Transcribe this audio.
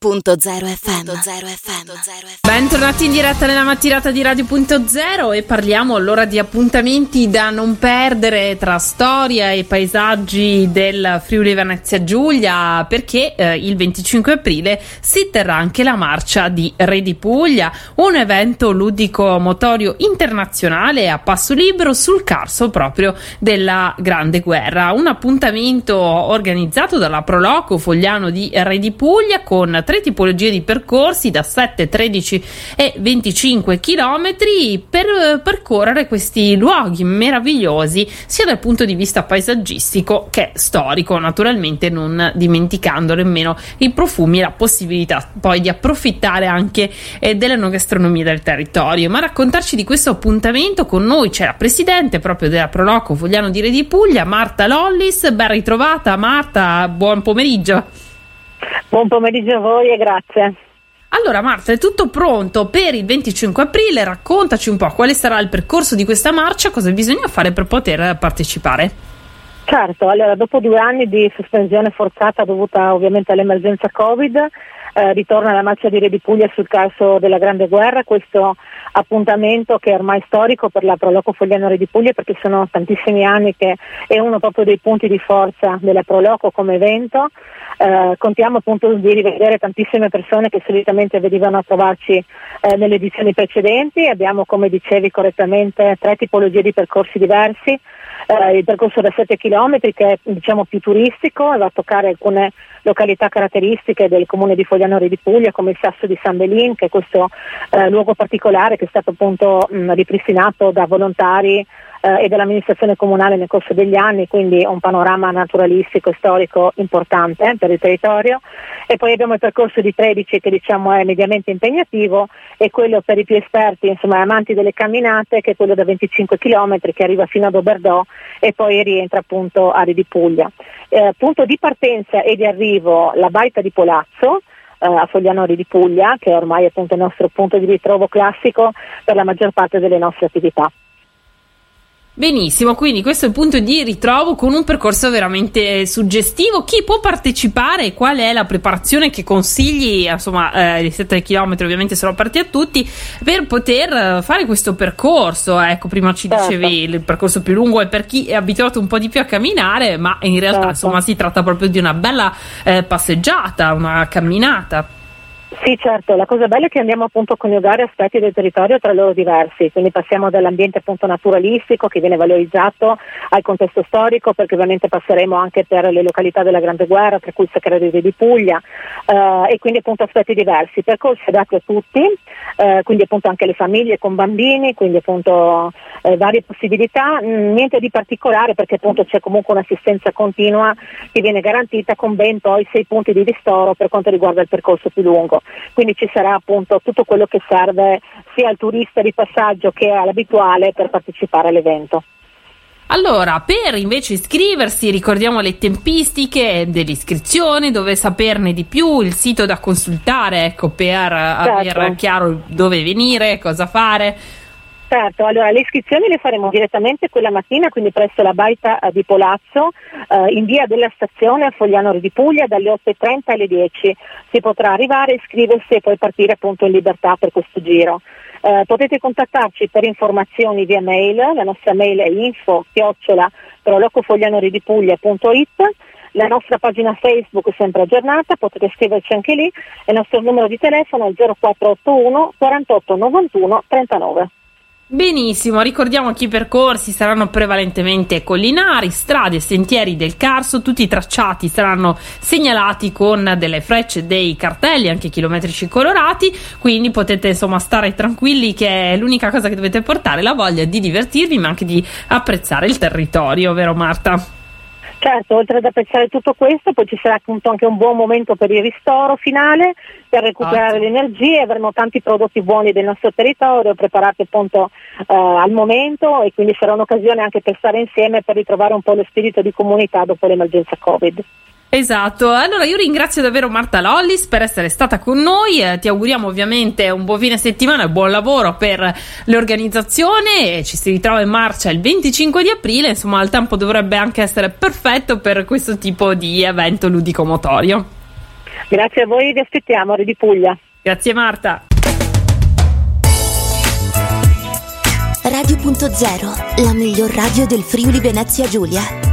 Radio.0 FM. FM. Bentornati in diretta nella mattinata di Radio.0 e parliamo allora di appuntamenti da non perdere tra storia e paesaggi del Friuli Venezia Giulia perché eh, il 25 aprile si terrà anche la marcia di Re di Puglia, un evento ludico motorio internazionale a passo libero sul carso proprio della Grande Guerra. Un appuntamento organizzato dalla Proloco Fogliano di Re di Puglia con tre tipologie di percorsi da 7, 13 e 25 km per eh, percorrere questi luoghi meravigliosi sia dal punto di vista paesaggistico che storico, naturalmente non dimenticando nemmeno i profumi e la possibilità poi di approfittare anche eh, dell'enogastronomia del territorio. Ma a raccontarci di questo appuntamento con noi c'è la presidente proprio della Proloco Fogliano di Re di Puglia, Marta Lollis. Ben ritrovata Marta, buon pomeriggio. Buon pomeriggio a voi e grazie. Allora Marta, è tutto pronto per il 25 aprile, raccontaci un po' quale sarà il percorso di questa marcia, cosa bisogna fare per poter partecipare. Certo, allora dopo due anni di sospensione forzata dovuta ovviamente all'emergenza Covid, eh, ritorna la marcia di Re di Puglia sul caso della Grande Guerra, questo appuntamento che è ormai storico per la Proloco Fogliano Re di Puglia perché sono tantissimi anni che è uno proprio dei punti di forza della Proloco come evento. Eh, contiamo appunto di rivedere tantissime persone che solitamente venivano a trovarci eh, nelle edizioni precedenti. Abbiamo, come dicevi correttamente, tre tipologie di percorsi diversi. Eh, il percorso da 7 km che è diciamo, più turistico e va a toccare alcune località caratteristiche del comune di Foglianori di Puglia come il Sasso di San Belin che è questo eh, luogo particolare che è stato appunto mh, ripristinato da volontari eh, e dell'amministrazione comunale nel corso degli anni, quindi un panorama naturalistico e storico importante per il territorio. E poi abbiamo il percorso di 13 che diciamo è mediamente impegnativo e quello per i più esperti, insomma amanti delle camminate, che è quello da 25 km che arriva fino ad Oberdò e poi rientra appunto a Ri Puglia. Eh, punto di partenza e di arrivo la baita di Polazzo, eh, a Foglianori di Puglia, che è ormai appunto il nostro punto di ritrovo classico per la maggior parte delle nostre attività. Benissimo, quindi questo è il punto di ritrovo con un percorso veramente suggestivo. Chi può partecipare? Qual è la preparazione che consigli? Insomma, eh, i 7 km ovviamente sono aperti a tutti per poter eh, fare questo percorso. Ecco, prima ci certo. dicevi il percorso più lungo è per chi è abituato un po' di più a camminare, ma in realtà certo. insomma si tratta proprio di una bella eh, passeggiata, una camminata. Sì, certo, la cosa bella è che andiamo appunto a coniugare aspetti del territorio tra loro diversi, quindi passiamo dall'ambiente appunto naturalistico che viene valorizzato al contesto storico, perché ovviamente passeremo anche per le località della Grande Guerra, tra cui il Sacrario di Puglia, eh, e quindi appunto aspetti diversi, percorsi adatti a tutti, eh, quindi appunto anche le famiglie con bambini, quindi appunto eh, varie possibilità, mm, niente di particolare perché appunto c'è comunque un'assistenza continua che viene garantita con ben poi sei punti di ristoro per quanto riguarda il percorso più lungo quindi ci sarà appunto tutto quello che serve sia al turista di passaggio che all'abituale per partecipare all'evento. Allora, per invece iscriversi, ricordiamo le tempistiche dell'iscrizione, dove saperne di più, il sito da consultare, ecco, per certo. avere chiaro dove venire, cosa fare. Certo, allora le iscrizioni le faremo direttamente quella mattina, quindi presso la baita eh, di Polazzo, eh, in via della stazione a Fogliano di Puglia dalle 8.30 alle 10. Si potrà arrivare, iscriversi e poi partire appunto in libertà per questo giro. Eh, potete contattarci per informazioni via mail, la nostra mail è info chiocciola prolocofoglianoridipuglia.it la nostra pagina Facebook è sempre aggiornata, potete scriverci anche lì e il nostro numero di telefono è 0481 48 91 39. Benissimo, ricordiamo che i percorsi saranno prevalentemente collinari, strade sentieri del Carso, tutti i tracciati saranno segnalati con delle frecce, dei cartelli, anche chilometrici colorati, quindi potete insomma stare tranquilli che è l'unica cosa che dovete portare, la voglia di divertirvi ma anche di apprezzare il territorio, vero Marta? Certo, oltre ad apprezzare tutto questo, poi ci sarà appunto anche un buon momento per il ristoro finale, per recuperare ah, le energie, avremo tanti prodotti buoni del nostro territorio preparati appunto eh, al momento e quindi sarà un'occasione anche per stare insieme per ritrovare un po' lo spirito di comunità dopo l'emergenza Covid. Esatto, allora io ringrazio davvero Marta Lollis per essere stata con noi, eh, ti auguriamo ovviamente un buon fine settimana e buon lavoro per l'organizzazione, ci si ritrova in marcia il 25 di aprile, insomma il tempo dovrebbe anche essere perfetto per questo tipo di evento ludico-motorio. Grazie a voi, vi aspettiamo, Re di Puglia. Grazie Marta. Radio.0, la miglior radio del Friuli Venezia Giulia.